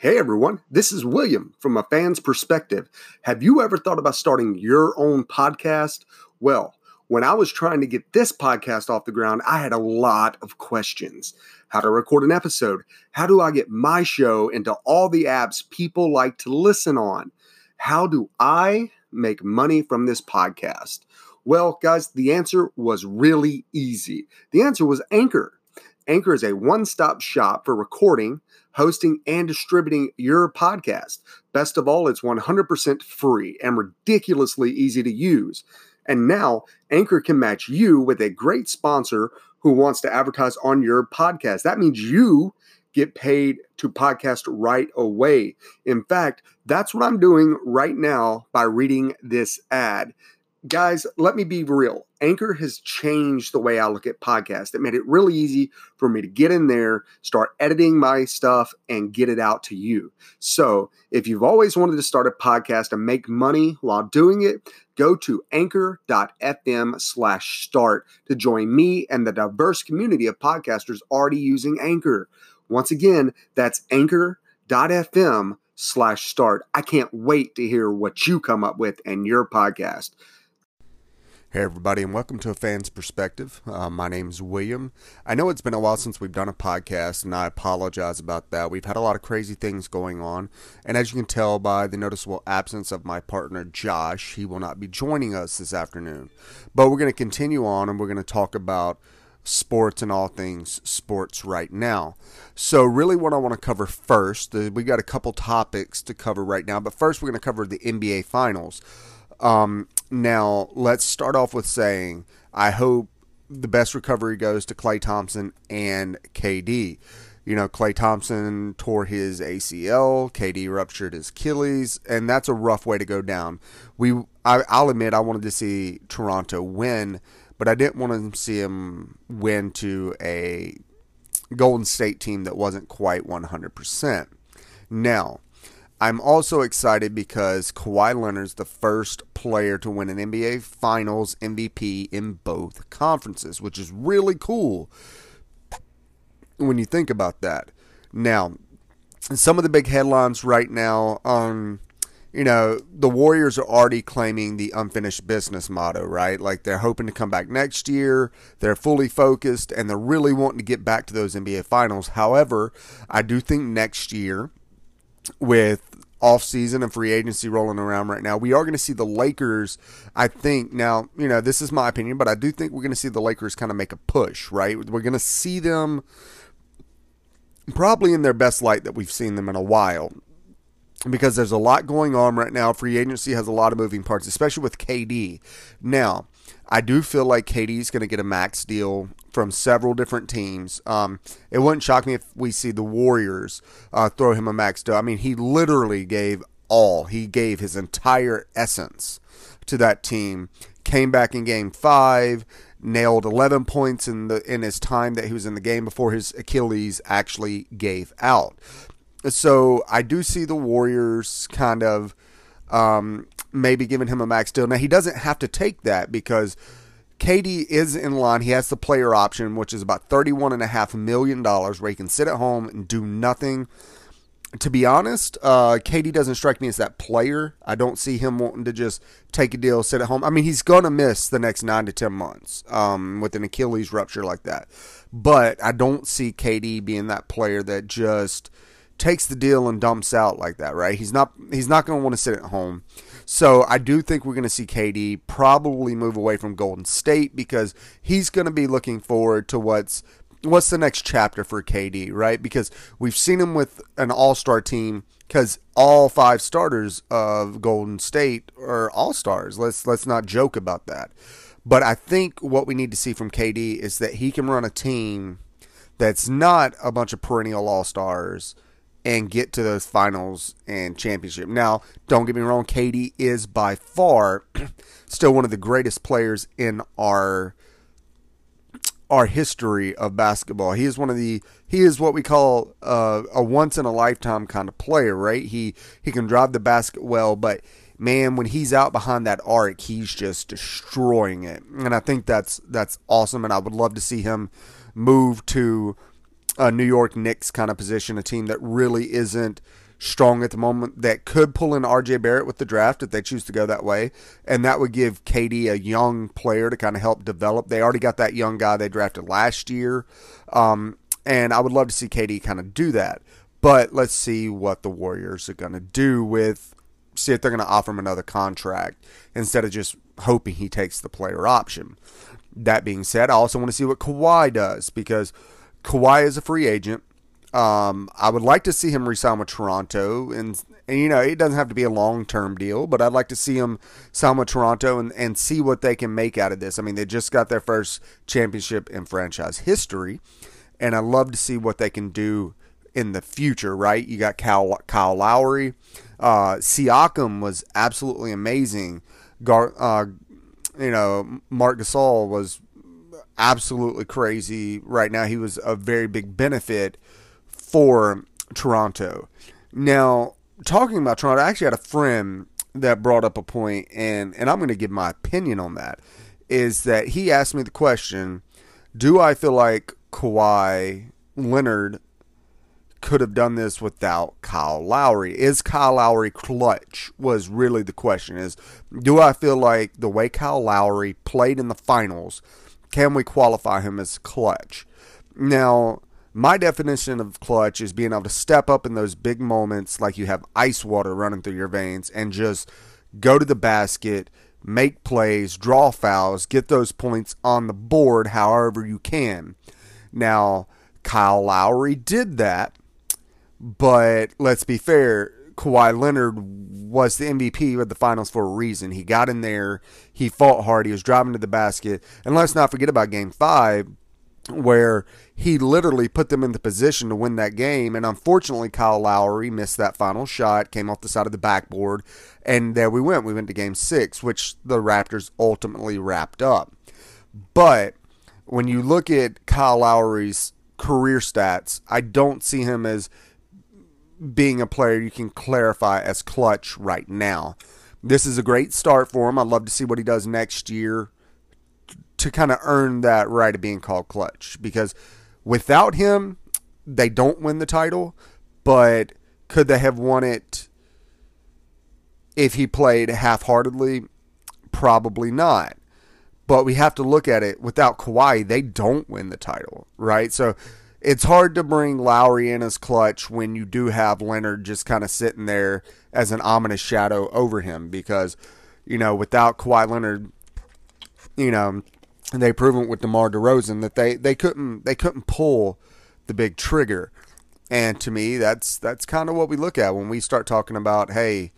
Hey everyone, this is William from a fan's perspective. Have you ever thought about starting your own podcast? Well, when I was trying to get this podcast off the ground, I had a lot of questions. How to record an episode? How do I get my show into all the apps people like to listen on? How do I make money from this podcast? Well, guys, the answer was really easy. The answer was Anchor. Anchor is a one stop shop for recording, hosting, and distributing your podcast. Best of all, it's 100% free and ridiculously easy to use. And now, Anchor can match you with a great sponsor who wants to advertise on your podcast. That means you get paid to podcast right away. In fact, that's what I'm doing right now by reading this ad guys, let me be real. Anchor has changed the way I look at podcasts. It made it really easy for me to get in there, start editing my stuff, and get it out to you. So, if you've always wanted to start a podcast and make money while doing it, go to anchor.fm slash start to join me and the diverse community of podcasters already using Anchor. Once again, that's anchor.fm slash start. I can't wait to hear what you come up with and your podcast. Hey, everybody, and welcome to A Fan's Perspective. Uh, my name's William. I know it's been a while since we've done a podcast, and I apologize about that. We've had a lot of crazy things going on, and as you can tell by the noticeable absence of my partner Josh, he will not be joining us this afternoon. But we're going to continue on, and we're going to talk about sports and all things sports right now. So, really, what I want to cover first, uh, we got a couple topics to cover right now, but first, we're going to cover the NBA Finals. Um, now, let's start off with saying I hope the best recovery goes to Klay Thompson and KD. You know, Klay Thompson tore his ACL, KD ruptured his Achilles, and that's a rough way to go down. We, I, I'll admit, I wanted to see Toronto win, but I didn't want to see him win to a Golden State team that wasn't quite 100%. Now, I'm also excited because Kawhi Leonard's the first player to win an NBA Finals MVP in both conferences, which is really cool when you think about that. Now, some of the big headlines right now on you know, the Warriors are already claiming the unfinished business motto, right? Like they're hoping to come back next year. They're fully focused and they're really wanting to get back to those NBA finals. However, I do think next year with off season and free agency rolling around right now. We are going to see the Lakers, I think. Now, you know, this is my opinion, but I do think we're going to see the Lakers kind of make a push, right? We're going to see them probably in their best light that we've seen them in a while. Because there's a lot going on right now. Free agency has a lot of moving parts, especially with KD. Now, I do feel like KD is going to get a max deal from several different teams. Um, it wouldn't shock me if we see the Warriors uh, throw him a max deal. I mean, he literally gave all. He gave his entire essence to that team. Came back in Game Five, nailed 11 points in the in his time that he was in the game before his Achilles actually gave out. So I do see the Warriors kind of um, maybe giving him a max deal. Now he doesn't have to take that because KD is in line. He has the player option, which is about thirty-one and a half million dollars, where he can sit at home and do nothing. To be honest, uh, KD doesn't strike me as that player. I don't see him wanting to just take a deal, sit at home. I mean, he's gonna miss the next nine to ten months um, with an Achilles rupture like that. But I don't see KD being that player that just takes the deal and dumps out like that, right? He's not he's not going to want to sit at home. So I do think we're going to see KD probably move away from Golden State because he's going to be looking forward to what's what's the next chapter for KD, right? Because we've seen him with an All-Star team cuz all five starters of Golden State are All-Stars. Let's let's not joke about that. But I think what we need to see from KD is that he can run a team that's not a bunch of perennial All-Stars and get to those finals and championship. Now, don't get me wrong, KD is by far still one of the greatest players in our our history of basketball. He is one of the he is what we call uh, a once in a lifetime kind of player, right? He he can drive the basket well, but man, when he's out behind that arc, he's just destroying it. And I think that's that's awesome and I would love to see him move to a New York Knicks kind of position, a team that really isn't strong at the moment that could pull in RJ Barrett with the draft if they choose to go that way. And that would give KD a young player to kind of help develop. They already got that young guy they drafted last year. Um, and I would love to see KD kind of do that. But let's see what the Warriors are going to do with, see if they're going to offer him another contract instead of just hoping he takes the player option. That being said, I also want to see what Kawhi does because Kawhi is a free agent. Um, I would like to see him resign with Toronto, and, and you know it doesn't have to be a long term deal, but I'd like to see him sign with Toronto and, and see what they can make out of this. I mean, they just got their first championship in franchise history, and I love to see what they can do in the future. Right? You got Kyle, Kyle Lowry, uh, Siakam was absolutely amazing. Gar, uh, you know, Marc Gasol was absolutely crazy right now. He was a very big benefit for Toronto. Now, talking about Toronto, I actually had a friend that brought up a point, and, and I'm going to give my opinion on that. Is that he asked me the question Do I feel like Kawhi Leonard could have done this without Kyle Lowry. Is Kyle Lowry clutch? Was really the question. Is do I feel like the way Kyle Lowry played in the finals, can we qualify him as clutch? Now, my definition of clutch is being able to step up in those big moments like you have ice water running through your veins and just go to the basket, make plays, draw fouls, get those points on the board however you can. Now, Kyle Lowry did that but let's be fair, Kawhi Leonard was the MVP of the finals for a reason. He got in there, he fought hard, he was driving to the basket. And let's not forget about game five, where he literally put them in the position to win that game. And unfortunately, Kyle Lowry missed that final shot, came off the side of the backboard, and there we went. We went to game six, which the Raptors ultimately wrapped up. But when you look at Kyle Lowry's career stats, I don't see him as being a player you can clarify as clutch right now. This is a great start for him. I'd love to see what he does next year to kind of earn that right of being called clutch because without him, they don't win the title, but could they have won it if he played half heartedly? Probably not. But we have to look at it without Kawhi, they don't win the title, right? So it's hard to bring Lowry in as clutch when you do have Leonard just kind of sitting there as an ominous shadow over him because, you know, without Kawhi Leonard, you know, they proven with DeMar DeRozan that they, they couldn't they couldn't pull the big trigger. And to me, that's that's kind of what we look at when we start talking about, hey,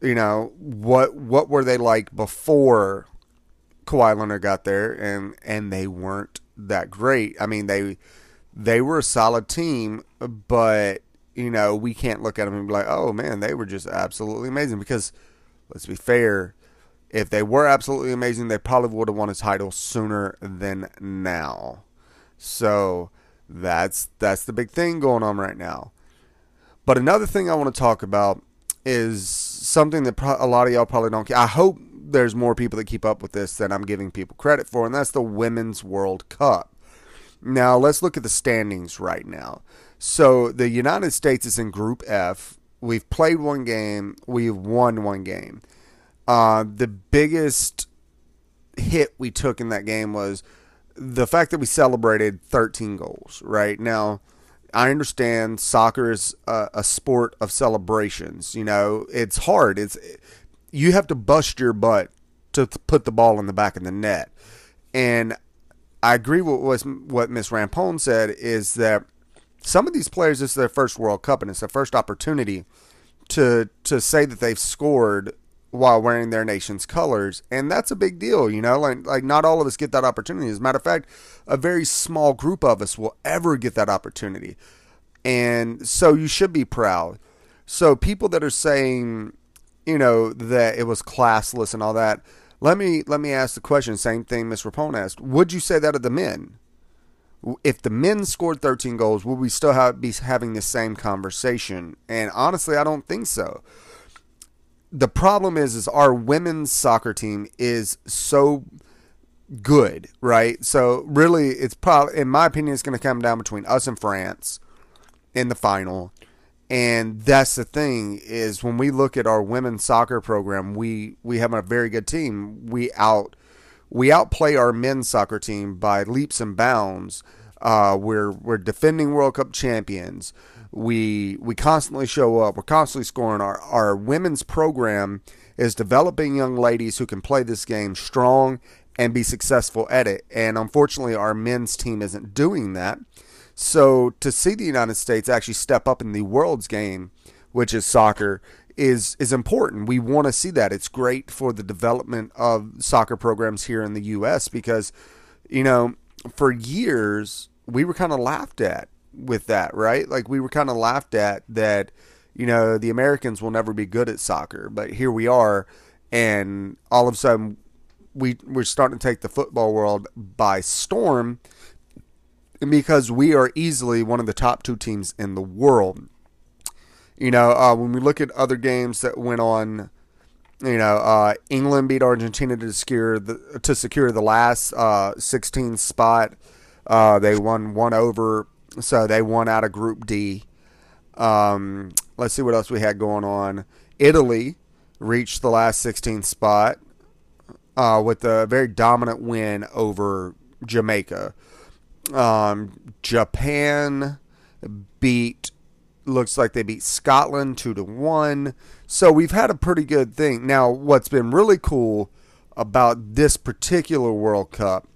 you know, what what were they like before Kawhi Leonard got there and and they weren't that great. I mean, they they were a solid team, but you know we can't look at them and be like, oh man, they were just absolutely amazing. Because let's be fair, if they were absolutely amazing, they probably would have won a title sooner than now. So that's that's the big thing going on right now. But another thing I want to talk about is something that pro- a lot of y'all probably don't. I hope there's more people that keep up with this than I'm giving people credit for, and that's the Women's World Cup. Now, let's look at the standings right now. So, the United States is in Group F. We've played one game, we've won one game. Uh, the biggest hit we took in that game was the fact that we celebrated 13 goals, right? Now, I understand soccer is a, a, sport of celebrations. You know, it's hard. It's you have to bust your butt to put the ball in the back of the net. And I agree with what Miss Rampone said is that some of these players, this is their first World Cup and it's their first opportunity to to say that they've scored while wearing their nation's colors, and that's a big deal. You know, like like not all of us get that opportunity. As a matter of fact, a very small group of us will ever get that opportunity, and so you should be proud. So people that are saying, you know, that it was classless and all that let me let me ask the question. Same thing Miss Rapone asked. Would you say that of the men? If the men scored 13 goals, would we still have, be having the same conversation? And honestly, I don't think so. The problem is, is our women's soccer team is so good, right? So really, it's probably, in my opinion, it's going to come down between us and France in the final, And that's the thing is when we look at our women's soccer program, we we have a very good team. We out we outplay our men's soccer team by leaps and bounds. Uh, we're we're defending World Cup champions. We we constantly show up. We're constantly scoring. Our our women's program is developing young ladies who can play this game strong and be successful at it. And unfortunately, our men's team isn't doing that. So to see the United States actually step up in the world's game, which is soccer, is is important. We want to see that. It's great for the development of soccer programs here in the US because you know, for years we were kind of laughed at with that, right? Like we were kind of laughed at that you know, the Americans will never be good at soccer, but here we are and all of a sudden we we're starting to take the football world by storm because we are easily one of the top two teams in the world. You know, uh, when we look at other games that went on, you know, uh, England beat Argentina to secure the to secure the last uh, 16th spot. Uh, they won one over, so they won out of Group D. Um, let's see what else we had going on. Italy reached the last 16 spot uh, with a very dominant win over Jamaica. Um, Japan beat looks like they beat Scotland two to one. So we've had a pretty good thing. Now, what's been really cool about this particular World Cup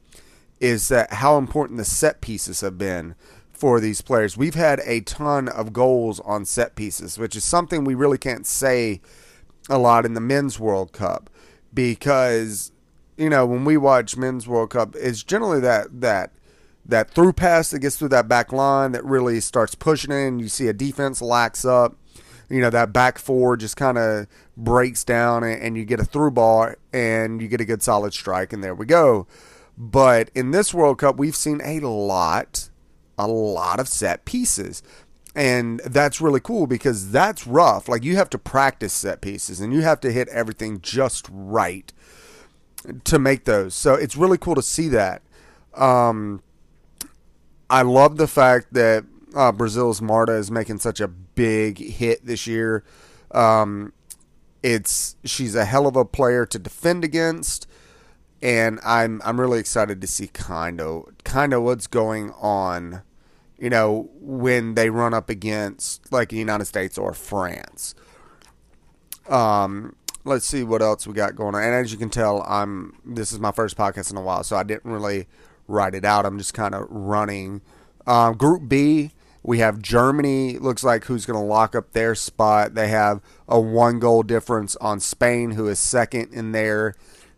is that how important the set pieces have been for these players. We've had a ton of goals on set pieces, which is something we really can't say a lot in the men's World Cup because you know when we watch men's World Cup, it's generally that that that through pass that gets through that back line that really starts pushing in. You see a defense lax up. You know, that back four just kind of breaks down and, and you get a through ball and you get a good solid strike, and there we go. But in this World Cup, we've seen a lot, a lot of set pieces. And that's really cool because that's rough. Like you have to practice set pieces and you have to hit everything just right to make those. So it's really cool to see that. Um, I love the fact that uh, Brazil's Marta is making such a big hit this year. Um, it's she's a hell of a player to defend against, and I'm I'm really excited to see kind of kind of what's going on. You know when they run up against like the United States or France. Um, let's see what else we got going on. And as you can tell, I'm this is my first podcast in a while, so I didn't really write it out. I'm just kind of running. Um, group B, we have Germany. Looks like who's going to lock up their spot. They have a one goal difference on Spain, who is second in there.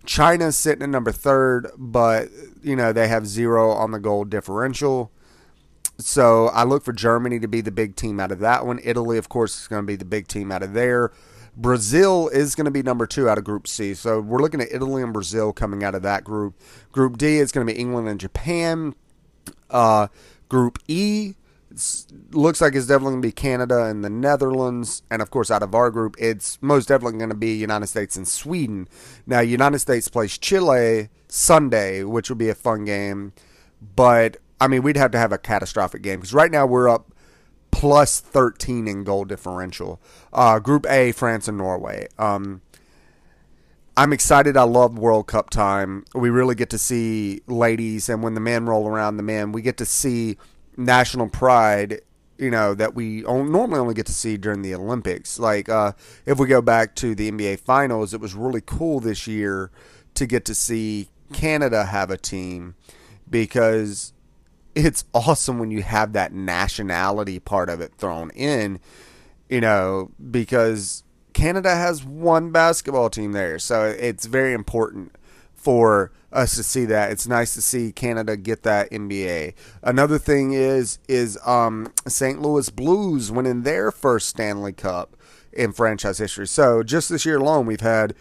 China's sitting at number third, but you know they have zero on the goal differential. So I look for Germany to be the big team out of that one. Italy, of course, is going to be the big team out of there. Brazil is going to be number two out of Group C. So we're looking at Italy and Brazil coming out of that group. Group D is going to be England and Japan. Uh, group E looks like it's definitely going to be Canada and the Netherlands. And of course, out of our group, it's most definitely going to be United States and Sweden. Now, United States plays Chile Sunday, which will be a fun game. But, I mean, we'd have to have a catastrophic game because right now we're up plus 13 in goal differential. Uh, Group A, France and Norway. Um, I'm excited. I love World Cup time. We really get to see ladies, and when the men roll around the men, we get to see national pride. You know that we normally only get to see during the Olympics. Like uh, if we go back to the NBA Finals, it was really cool this year to get to see Canada have a team because it's awesome when you have that nationality part of it thrown in, you know, because Canada has one basketball team there. So it's very important for us to see that. It's nice to see Canada get that NBA. Another thing is is um, St. Louis Blues winning their first Stanley Cup in franchise history. So just this year alone, we've had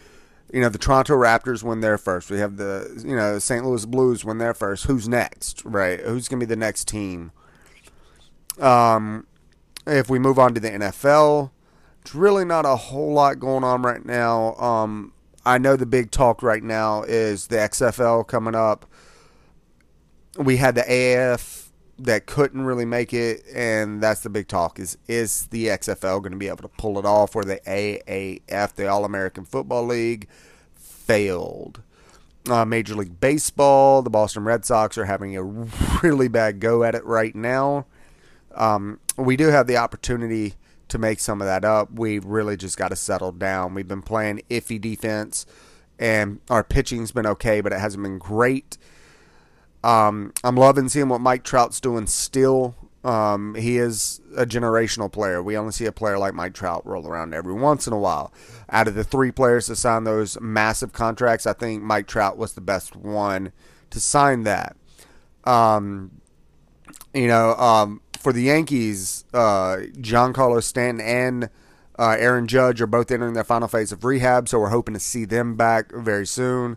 you know, the Toronto Raptors win their first. We have the, you know, St. Louis Blues win their first. Who's next, right? Who's going to be the next team? Um, if we move on to the NFL, it's really not a whole lot going on right now. Um, I know the big talk right now is the XFL coming up. We had the AF, that couldn't really make it, and that's the big talk: is is the XFL going to be able to pull it off? Where the AAF, the All American Football League, failed. Uh, Major League Baseball, the Boston Red Sox are having a really bad go at it right now. Um, we do have the opportunity to make some of that up. We really just got to settle down. We've been playing iffy defense, and our pitching's been okay, but it hasn't been great. Um, I'm loving seeing what Mike Trout's doing still. Um, he is a generational player. We only see a player like Mike Trout roll around every once in a while. Out of the three players to sign those massive contracts, I think Mike Trout was the best one to sign that. Um, you know, um, for the Yankees, uh, Giancarlo Stanton and uh, Aaron Judge are both entering their final phase of rehab, so we're hoping to see them back very soon.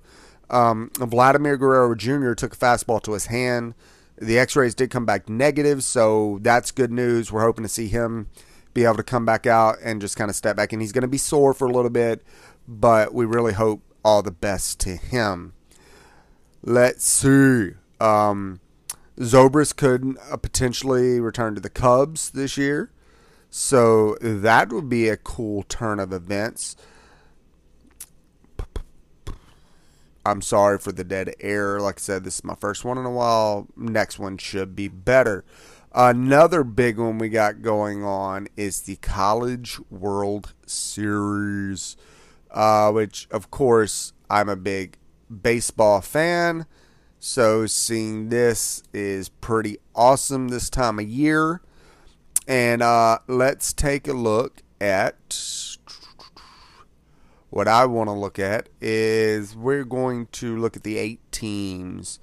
Um, Vladimir Guerrero Jr. took a fastball to his hand. The x rays did come back negative, so that's good news. We're hoping to see him be able to come back out and just kind of step back. And he's going to be sore for a little bit, but we really hope all the best to him. Let's see. Um, Zobrist could uh, potentially return to the Cubs this year. So that would be a cool turn of events. I'm sorry for the dead air. Like I said, this is my first one in a while. Next one should be better. Another big one we got going on is the College World Series, uh, which, of course, I'm a big baseball fan. So seeing this is pretty awesome this time of year. And uh, let's take a look at what I want to look at is we're going to look at the eight teams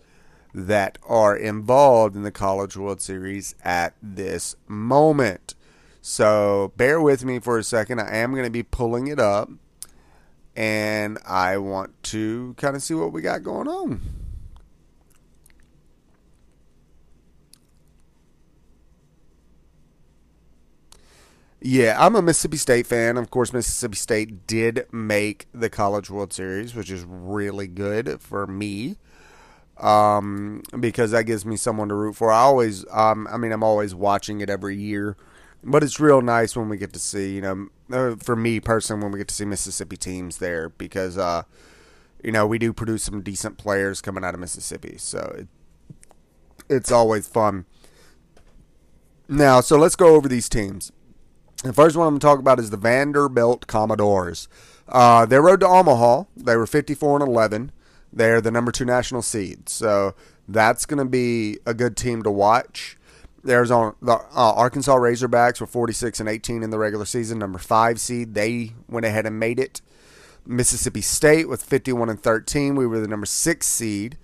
that are involved in the College World Series at this moment. So bear with me for a second. I am going to be pulling it up and I want to kind of see what we got going on. Yeah, I'm a Mississippi State fan. Of course, Mississippi State did make the College World Series, which is really good for me. Um, because that gives me someone to root for. I always, um, I mean, I'm always watching it every year, but it's real nice when we get to see, you know, uh, for me personally, when we get to see Mississippi teams there because, uh, you know, we do produce some decent players coming out of Mississippi, so it, it's always fun. Now, so let's go over these teams. The first one I'm going to talk about is the Vanderbilt Commodores. Uh, they rode to Omaha. They were 54 and 11. They're the number two national seed, so that's going to be a good team to watch. There's on the uh, Arkansas Razorbacks were 46 and 18 in the regular season, number five seed. They went ahead and made it. Mississippi State with 51 and 13. We were the number six seed.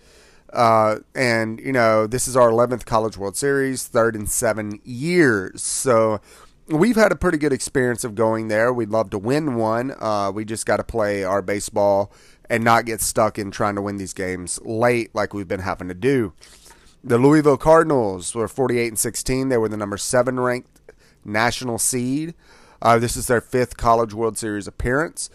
Uh, and you know this is our 11th College World Series, third in seven years. So we've had a pretty good experience of going there. We'd love to win one. Uh, we just got to play our baseball and not get stuck in trying to win these games late like we've been having to do. The Louisville Cardinals were 48 and 16. They were the number seven ranked national seed. Uh, this is their fifth College World Series appearance.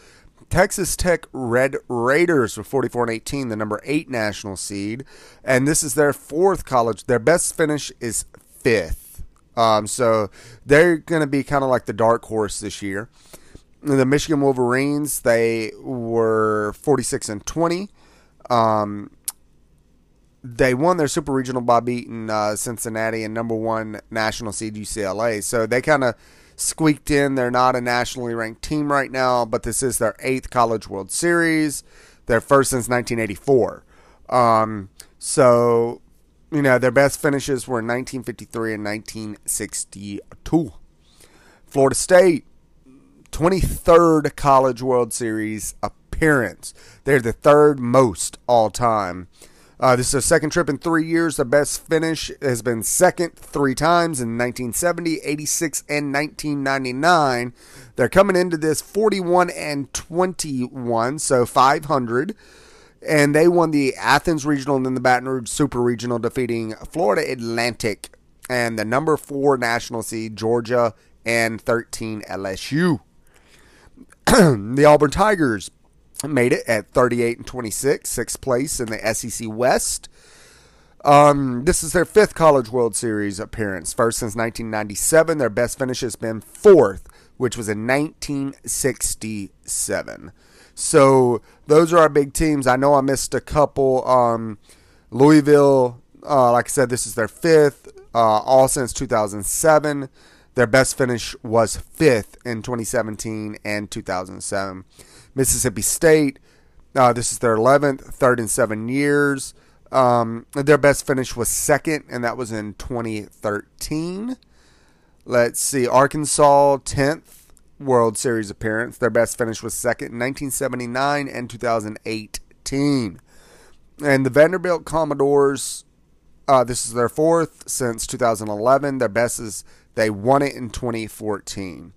Texas Tech Red Raiders were 44 and 18, the number eight national seed, and this is their fourth college. Their best finish is fifth. Um, so they're going to be kind of like the dark horse this year. The Michigan Wolverines, they were 46 and 20. Um, they won their super regional by beating uh, Cincinnati and number one national seed UCLA. So they kind of squeaked in. They're not a nationally ranked team right now, but this is their eighth College World Series, their first since 1984. Um, so you know, their best finishes were in 1953 and 1962. Florida State, 23rd College World Series appearance. They're the third most all time. Uh, this is their second trip in three years. The best finish has been second three times in 1970, 86, and 1999. They're coming into this 41 and 21, so 500 and they won the Athens Regional and then the Baton Rouge Super Regional, defeating Florida Atlantic and the number four national seed Georgia and 13 LSU. the Auburn Tigers made it at 38 and 26, sixth place in the SEC West. Um, this is their fifth College World Series appearance, first since 1997. Their best finish has been fourth, which was in 1967. So those are our big teams. I know I missed a couple. Um, Louisville, uh, like I said, this is their fifth, uh, all since 2007. Their best finish was fifth in 2017 and 2007. Mississippi State, uh, this is their 11th, third in seven years. Um, their best finish was second, and that was in 2013. Let's see, Arkansas, 10th World Series appearance. Their best finish was second in 1979 and 2018. And the Vanderbilt Commodores, uh, this is their fourth since 2011. Their best is they won it in 2014.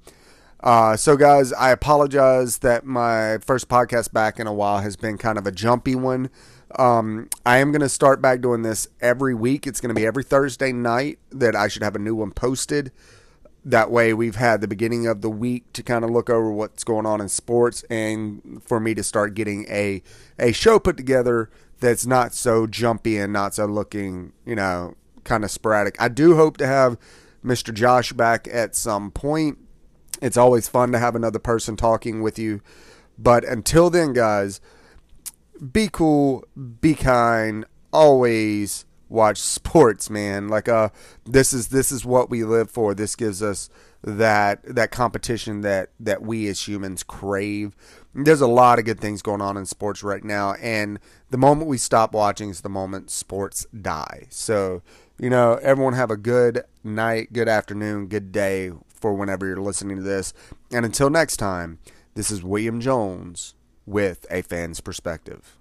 Uh, so, guys, I apologize that my first podcast back in a while has been kind of a jumpy one. Um, I am going to start back doing this every week. It's going to be every Thursday night that I should have a new one posted. That way, we've had the beginning of the week to kind of look over what's going on in sports, and for me to start getting a a show put together that's not so jumpy and not so looking, you know, kind of sporadic. I do hope to have Mr. Josh back at some point. It's always fun to have another person talking with you. But until then, guys, be cool, be kind, always watch sports, man. Like uh this is this is what we live for. This gives us that that competition that that we as humans crave. There's a lot of good things going on in sports right now and the moment we stop watching is the moment sports die. So, you know, everyone have a good night, good afternoon, good day for whenever you're listening to this. And until next time, this is William Jones with a fan's perspective.